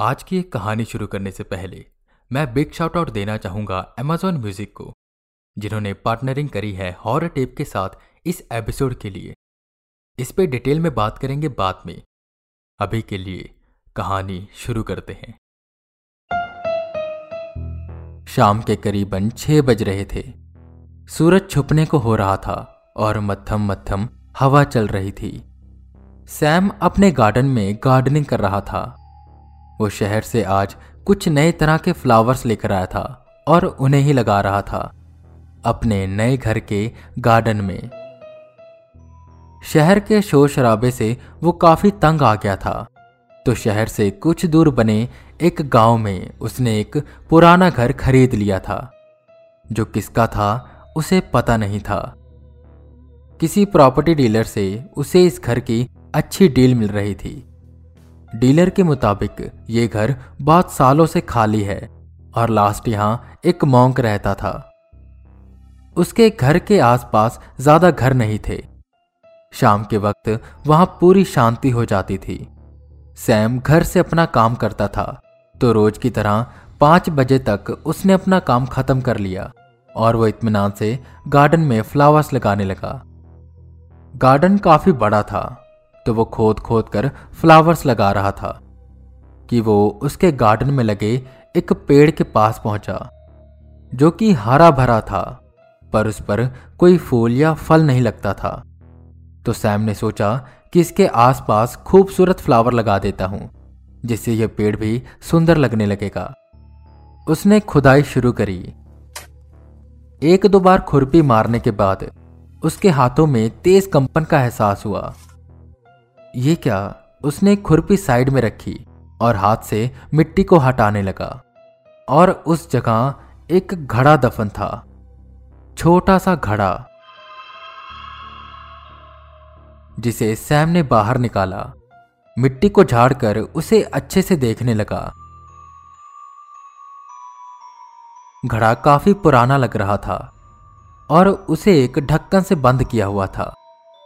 आज की एक कहानी शुरू करने से पहले, मैं बिग शाउट आउट देना चाहूँगा अमेजॉन म्यूज़िक को, जिन्होंने पार्टनरिंग करी है हॉर टेप के साथ इस एपिसोड के लिए। इस पे डिटेल में बात करेंगे बाद में। अभी के लिए कहानी शुरू करते हैं। शाम के करीबन छह बज रहे थे। सूरज छुपने को हो रहा था और मत्थम मत्थम हवा चल रही थी। सैम अपने गार्डन में गार्डनिंग कर रहा था। वो शहर से आज कुछ नए तरह के फ्लावर्स लेकर आया था और उन्हें ही लगा रहा था अपने नए घर के गार्डन में। शहर के शोर शराबे से वो काफ़ी तंग आ गया था। तो शहर से कुछ दूर बने एक गाँव में उसने एक पुराना घर खरीद लिया था, जो किसका था उसे पता नहीं था। किसी प्रॉपर्टी डीलर से उसे इस घर की अच्छी डील मिल रही थी। डीलर के मुताबिक, ये घर बहुत सालों से खाली है और लास्ट यहाँ एक मॉन्क रहता था। उसके घर के आसपास ज़्यादा घर नहीं थे। शाम के वक्त वहाँ पूरी शांति हो जाती थी। सैम घर से अपना काम करता था तो रोज की तरह पाँच बजे तक उसने अपना काम खत्म कर लिया और वो इत्मीनान से गार्डन में फ्लावर्स लगाने लगा। गार्डन काफ़ी बड़ा था। तो वो खोद खोद कर फ्लावर्स लगा रहा था कि वो उसके गार्डन में लगे एक पेड़ के पास पहुँचा, जो कि हरा भरा था, पर उस पर कोई फूल या फल नहीं लगता था। तो सैम ने सोचा कि इसके आसपास खूबसूरत फ्लावर लगा देता हूँ, जिससे यह पेड़ भी सुंदर लगने लगेगा। उसने खुदाई शुरू करी। एक दो बार खुरपी मारने के बाद उसके हाथों में तेज कंपन का एहसास हुआ। ये क्या? उसने खुरपी साइड में रखी और हाथ से मिट्टी को हटाने लगा। और उस जगह एक घड़ा दफन था। छोटा सा घड़ा, जिसे सैम ने बाहर निकाला। मिट्टी को झाड़कर उसे अच्छे से देखने लगा। घड़ा काफ़ी पुराना लग रहा था और उसे एक ढक्कन से बंद किया हुआ था।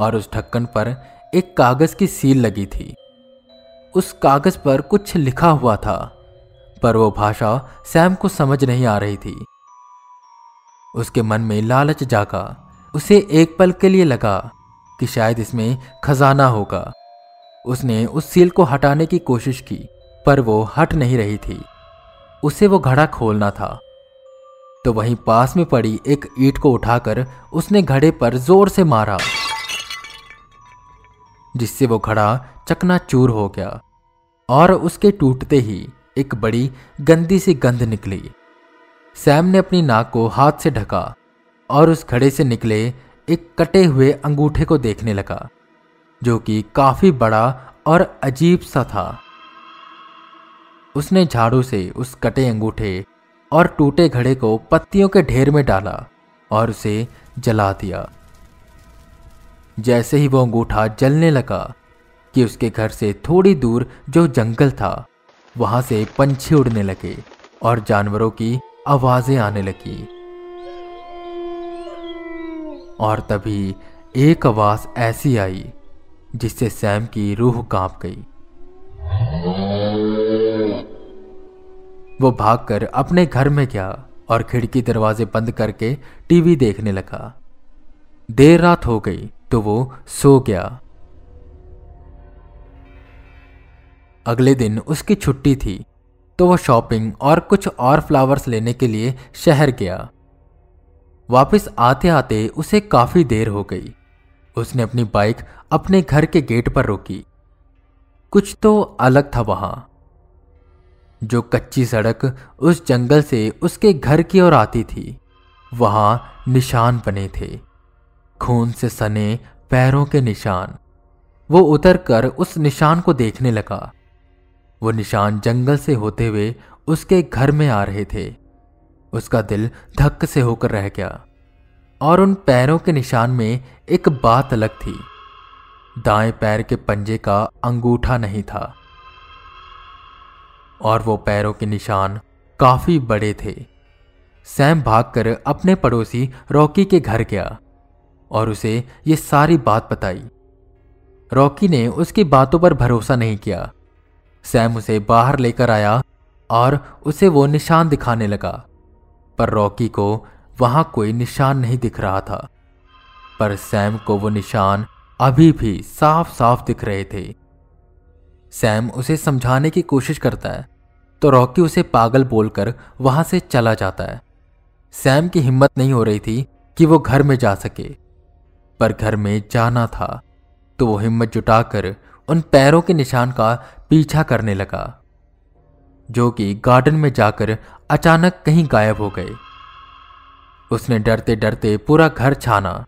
और उस ढक्कन पर एक कागज़ की सील लगी थी। उस कागज़ पर कुछ लिखा हुआ था, पर वो भाषा सैम को समझ नहीं आ रही थी। उसके मन में लालच जागा, उसे एक पल के लिए लगा कि शायद इसमें खजाना होगा। उसने उस सील को हटाने की कोशिश की, पर वो हट नहीं रही थी। उसे वो घड़ा खोलना था। तो वहीं पास में पड़ी एक ईट को उठाकर उसने घड़े पर ज़ोर से मारा। जिससे वो घड़ा चकनाचूर हो गया और उसके टूटते ही एक बड़ी गंदी सी गंध निकली। सैम ने अपनी नाक को हाथ से ढका और उस घड़े से निकले एक कटे हुए अंगूठे को देखने लगा, जो कि काफ़ी बड़ा और अजीब सा था। उसने झाड़ू से उस कटे अंगूठे और टूटे घड़े को पत्तियों के ढेर में डाला और उसे जला दिया। जैसे ही वो अंगूठा जलने लगा कि उसके घर से थोड़ी दूर जो जंगल था, वहाँ से पंछी उड़ने लगे और जानवरों की आवाज़ें आने लगी। और तभी एक आवाज़ ऐसी आई, जिससे सैम की रूह काँप गई। वो भागकर अपने घर में गया और खिड़की दरवाजे बंद करके टीवी देखने लगा। देर रात हो गई तो वो सो गया। अगले दिन उसकी छुट्टी थी तो वो शॉपिंग और कुछ और फ्लावर्स लेने के लिए शहर गया। वापस आते आते उसे काफ़ी देर हो गई। उसने अपनी बाइक अपने घर के गेट पर रोकी। कुछ तो अलग था वहाँ। जो कच्ची सड़क उस जंगल से उसके घर की ओर आती थी, वहाँ निशान बने थे। खून से सने पैरों के निशान। वो उतर कर उस निशान को देखने लगा। वो निशान जंगल से होते हुए उसके घर में आ रहे थे। उसका दिल धक्क से होकर रह गया और उन पैरों के निशान में एक बात अलग थी। दाएँ पैर के पंजे का अंगूठा नहीं था और वो पैरों के निशान काफ़ी बड़े थे। सैम भागकर अपने पड़ोसी रॉकी के घर गया। और उसे ये सारी बात बताई। रॉकी ने उसकी बातों पर भरोसा नहीं किया। सैम उसे बाहर लेकर आया और उसे वो निशान दिखाने लगा। पर रॉकी को वहाँ कोई निशान नहीं दिख रहा था। पर सैम को वो निशान अभी भी साफ़ साफ़ दिख रहे थे। सैम उसे समझाने की कोशिश करता है तो रॉकी उसे पागल बोलकर वहाँ से चला जाता है। सैम की हिम्मत नहीं हो रही थी कि वो घर में जा सके। पर घर में जाना था तो वो हिम्मत जुटाकर उन पैरों के निशान का पीछा करने लगा, जो कि गार्डन में जाकर अचानक कहीं गायब हो गए। उसने डरते डरते पूरा घर छाना,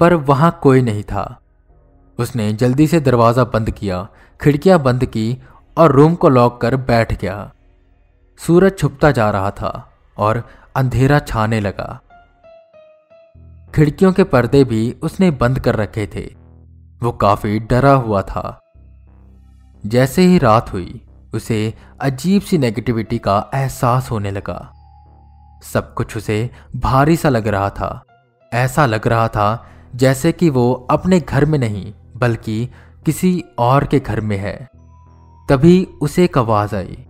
पर वहाँ कोई नहीं था। उसने जल्दी से दरवाज़ा बंद किया, खिड़कियाँ बंद की और रूम को लॉक कर बैठ गया। सूरज छुपता जा रहा था और अंधेरा छाने लगा। खिड़कियों के पर्दे भी उसने बंद कर रखे थे। वो काफ़ी डरा हुआ था। जैसे ही रात हुई, उसे अजीब सी नेगेटिविटी का एहसास होने लगा। सब कुछ उसे भारी सा लग रहा था। ऐसा लग रहा था जैसे कि वो अपने घर में नहीं, बल्कि किसी और के घर में है। तभी उसे एक आवाज़ आई।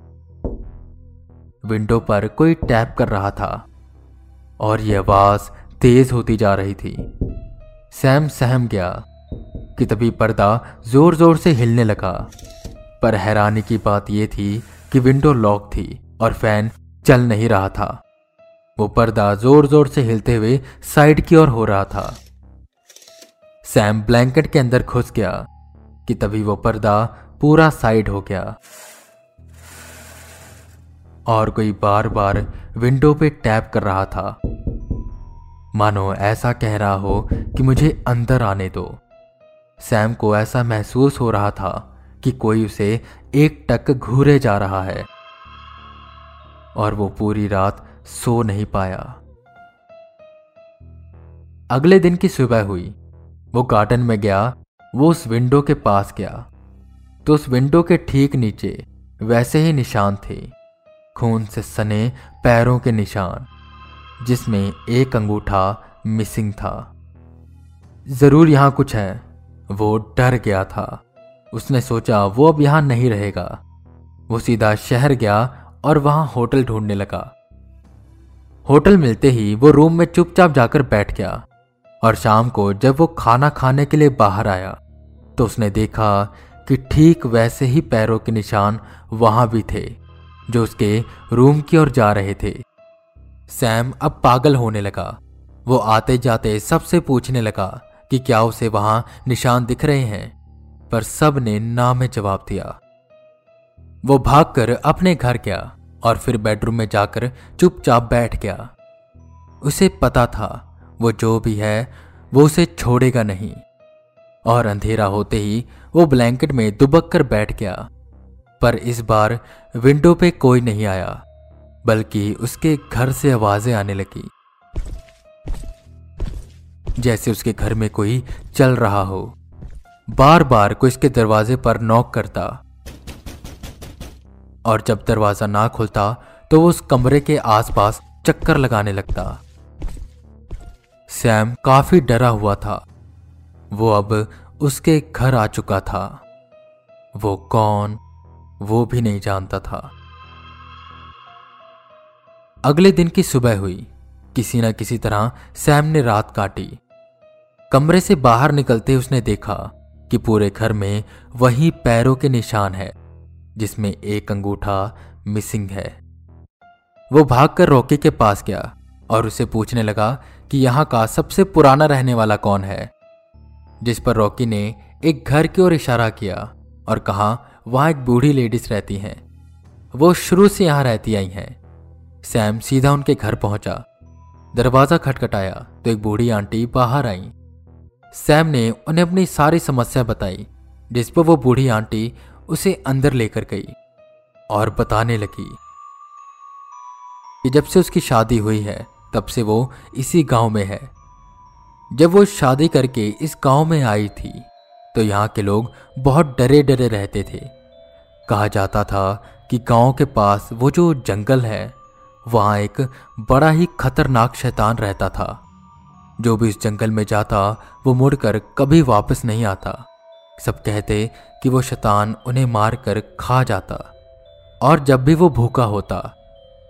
विंडो पर कोई टैप कर रहा था। और यह आवाज़ तेज होती जा रही थी। सैम सहम गया कि तभी पर्दा ज़ोर ज़ोर से हिलने लगा। पर हैरानी की बात यह थी कि विंडो लॉक थी और फ़ैन चल नहीं रहा था। वो पर्दा ज़ोर ज़ोर से हिलते हुए साइड की ओर हो रहा था। सैम ब्लैंकेट के अंदर घुस गया कि तभी वो पर्दा पूरा साइड हो गया। और कोई बार बार विंडो पे टैप कर रहा था। मानो ऐसा कह रहा हो कि मुझे अंदर आने दो। सैम को ऐसा महसूस हो रहा था कि कोई उसे एक टक घूरे जा रहा है। और वो पूरी रात सो नहीं पाया। अगले दिन की सुबह हुई। वो गार्डन में गया, वो उस विंडो के पास गया। तो उस विंडो के ठीक नीचे वैसे ही निशान थे। खून से सने पैरों के निशान। जिसमें एक अंगूठा मिसिंग था। ज़रूर यहाँ कुछ है। वो डर गया था। उसने सोचा, वो अब यहाँ नहीं रहेगा। वो सीधा शहर गया और वहाँ होटल ढूँढने लगा। होटल मिलते ही वो रूम में चुपचाप जाकर बैठ गया और शाम को जब वो खाना खाने के लिए बाहर आया तो उसने देखा कि ठीक वैसे ही पैरों के निशान वहाँ भी थे, जो उसके रूम की ओर जा रहे थे। सैम अब पागल होने लगा। वो आते जाते सबसे पूछने लगा कि क्या उसे वहाँ निशान दिख रहे हैं, पर सबने ना में जवाब दिया। वो भागकर अपने घर गया और फिर बेडरूम में जाकर चुपचाप बैठ गया। उसे पता था वो जो भी है, वो उसे छोड़ेगा नहीं। और अंधेरा होते ही वो ब्लैंकेट में दुबक कर बैठ गया। पर इस बार विंडो पे कोई नहीं आया। बल्कि उसके घर से आवाज़ें आने लगी। जैसे उसके घर में कोई चल रहा हो। बार बार कोई इसके दरवाजे पर नॉक करता। और जब दरवाज़ा ना खुलता तो वो उस कमरे के आसपास चक्कर लगाने लगता। सैम काफ़ी डरा हुआ था। वो अब उसके घर आ चुका था। वो कौन? वो भी नहीं जानता था। अगले दिन की सुबह हुई। किसी न किसी तरह सैम ने रात काटी। कमरे से बाहर निकलते उसने देखा कि पूरे घर में वही पैरों के निशान है, जिसमें एक अंगूठा मिसिंग है। वो भागकर रॉकी के पास गया और उसे पूछने लगा कि यहाँ का सबसे पुराना रहने वाला कौन है, जिस पर रॉकी ने एक घर की ओर इशारा किया और कहा, वहाँ एक बूढ़ी लेडीज़ रहती हैं। वो शुरू से यहाँ रहती आई हैं। सैम सीधा उनके घर पहुँचा। दरवाज़ा खटखटाया तो एक बूढ़ी आंटी बाहर आई। सैम ने उन्हें अपनी सारी समस्या बताई, जिस पर वो बूढ़ी आंटी उसे अंदर लेकर गई और बताने लगी कि जब से उसकी शादी हुई है, तब से वो इसी गाँव में है। जब वो शादी करके इस गाँव में आई थी तो यहाँ के लोग बहुत डरे डरे रहते थे। कहा जाता था कि गाँव के पास वो जो जंगल है वहाँ एक बड़ा ही खतरनाक शैतान रहता था। जो भी इस जंगल में जाता, वो मुड़कर कभी वापस नहीं आता। सब कहते कि वो शैतान उन्हें मारकर खा जाता और जब भी वो भूखा होता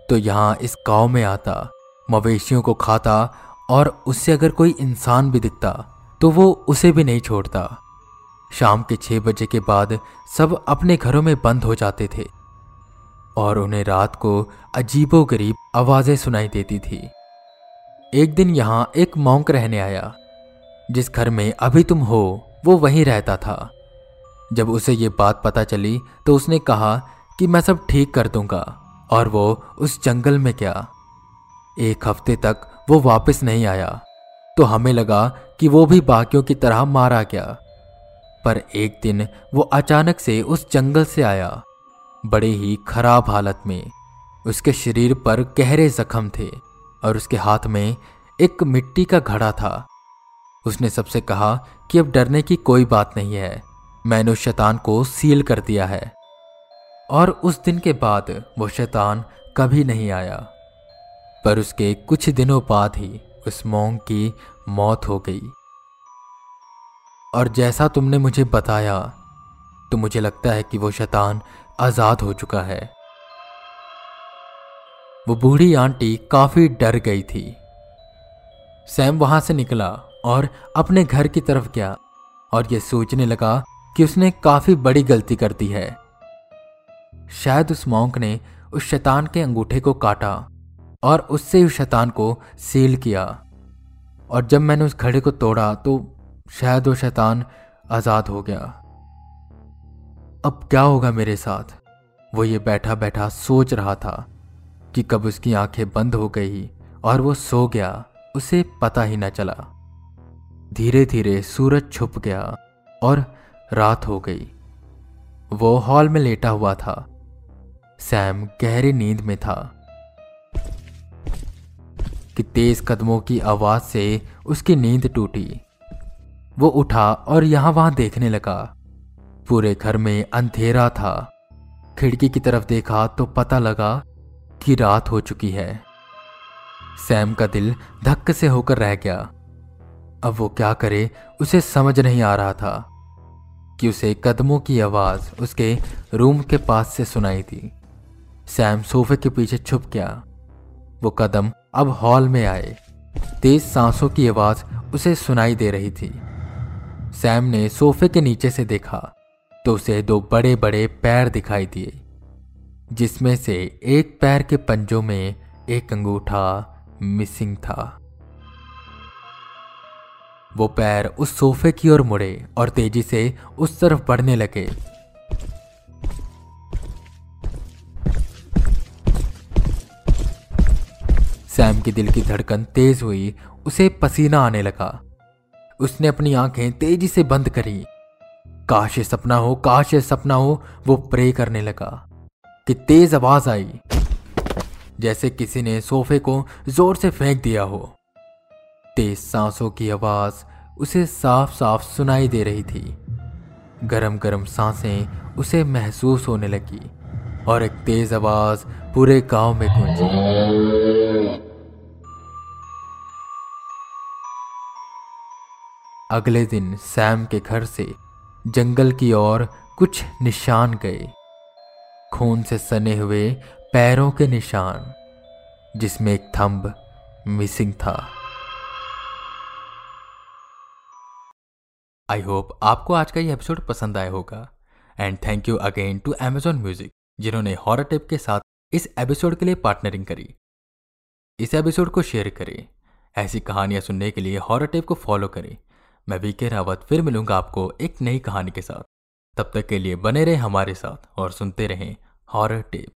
तो यहाँ इस गाँव में आता, मवेशियों को खाता और उससे अगर कोई इंसान भी दिखता तो वो उसे भी नहीं छोड़ता। शाम के छह बजे के बाद सब अपने घरों में बंद हो जाते थे। और उन्हें रात को अजीबो गरीब आवाज़ें सुनाई देती थी। एक दिन यहाँ एक मॉन्क रहने आया, जिस घर में अभी तुम हो, वो वहीं रहता था। जब उसे ये बात पता चली तो उसने कहा कि मैं सब ठीक कर दूँगा, और वो उस जंगल में क्या एक हफ़्ते तक वो वापस नहीं आया तो हमें लगा कि वो भी बाकियों की तरह मारा गया। पर एक दिन वो अचानक से उस जंगल से आया। बड़े ही खराब हालत में उसके शरीर पर गहरे जख्म थे और उसके हाथ में एक मिट्टी का घड़ा था। उसने सबसे कहा कि अब डरने की कोई बात नहीं है, मैंने उस शैतान को सील कर दिया है। और उस दिन के बाद वो शैतान कभी नहीं आया। पर उसके कुछ दिनों बाद ही उस मोंग की मौत हो गई। और जैसा तुमने मुझे बताया तो मुझे लगता है कि वो शैतान आज़ाद हो चुका है। वो बूढ़ी आंटी काफ़ी डर गई थी। सैम वहाँ से निकला और अपने घर की तरफ़ गया और यह सोचने लगा कि उसने काफ़ी बड़ी गलती कर दी है। शायद उस मॉन्क ने उस शैतान के अंगूठे को काटा और उससे उस शैतान को सील किया। और जब मैंने उस घड़े को तोड़ा तो शायद वो शैतान आज़ाद हो गया। अब क्या होगा मेरे साथ? वो ये बैठा बैठा सोच रहा था कि कब उसकी आँखें बंद हो गई और वो सो गया, उसे पता ही न चला। धीरे धीरे सूरज छुप गया और रात हो गई। वो हॉल में लेटा हुआ था। सैम गहरी नींद में था। कि तेज कदमों की आवाज़ से उसकी नींद टूटी। वो उठा और यहाँ वहाँ देखने लगा। पूरे घर में अंधेरा था। खिड़की की तरफ़ देखा तो पता लगा कि रात हो चुकी है। सैम का दिल धक्क से होकर रह गया। अब वो क्या करे, उसे समझ नहीं आ रहा था कि उसे कदमों की आवाज़ उसके रूम के पास से सुनाई थी सैम सोफे के पीछे छुप गया। वो कदम अब हॉल में आए। तेज सांसों की आवाज़ उसे सुनाई दे रही थी। सैम ने सोफे के नीचे से देखा तो उसे दो बड़े बड़े पैर दिखाई दिए, जिसमें से एक पैर के पंजों में एक अंगूठा मिसिंग था। वो पैर उस सोफे की ओर मुड़े और तेज़ी से उस तरफ़ बढ़ने लगे। सैम की दिल की धड़कन तेज हुई, उसे पसीना आने लगा। उसने अपनी आँखें तेज़ी से बंद करी। काश ये सपना हो, काश ये सपना हो, वो प्रे करने लगा। कि तेज आवाज़ आई, जैसे किसी ने सोफे को ज़ोर से फेंक दिया हो। तेज सांसों की आवाज़ उसे साफ़ साफ़ सुनाई दे रही थी। गरम गरम साँसें उसे महसूस होने लगी, और एक तेज आवाज़ पूरे गाँव में गूंजी। अगले दिन सैम के घर से जंगल की ओर कुछ निशान गए। खून से सने हुए पैरों के निशान, जिसमें एक थंब मिसिंग था। आई होप आपको आज का ये एपिसोड पसंद आया होगा। And thank you again to Amazon music जिन्होंने हॉरर टिप के साथ इस एपिसोड के लिए पार्टनरिंग करी। इस एपिसोड को शेयर करें। ऐसी कहानियाँ सुनने के लिए हॉरर टिप को फॉलो करें। मैं वीके रावत फिर मिलूँगा आपको एक नई कहानी के साथ। तब तक के लिए बने रहे हमारे साथ और सुनते रहें हॉरर टेप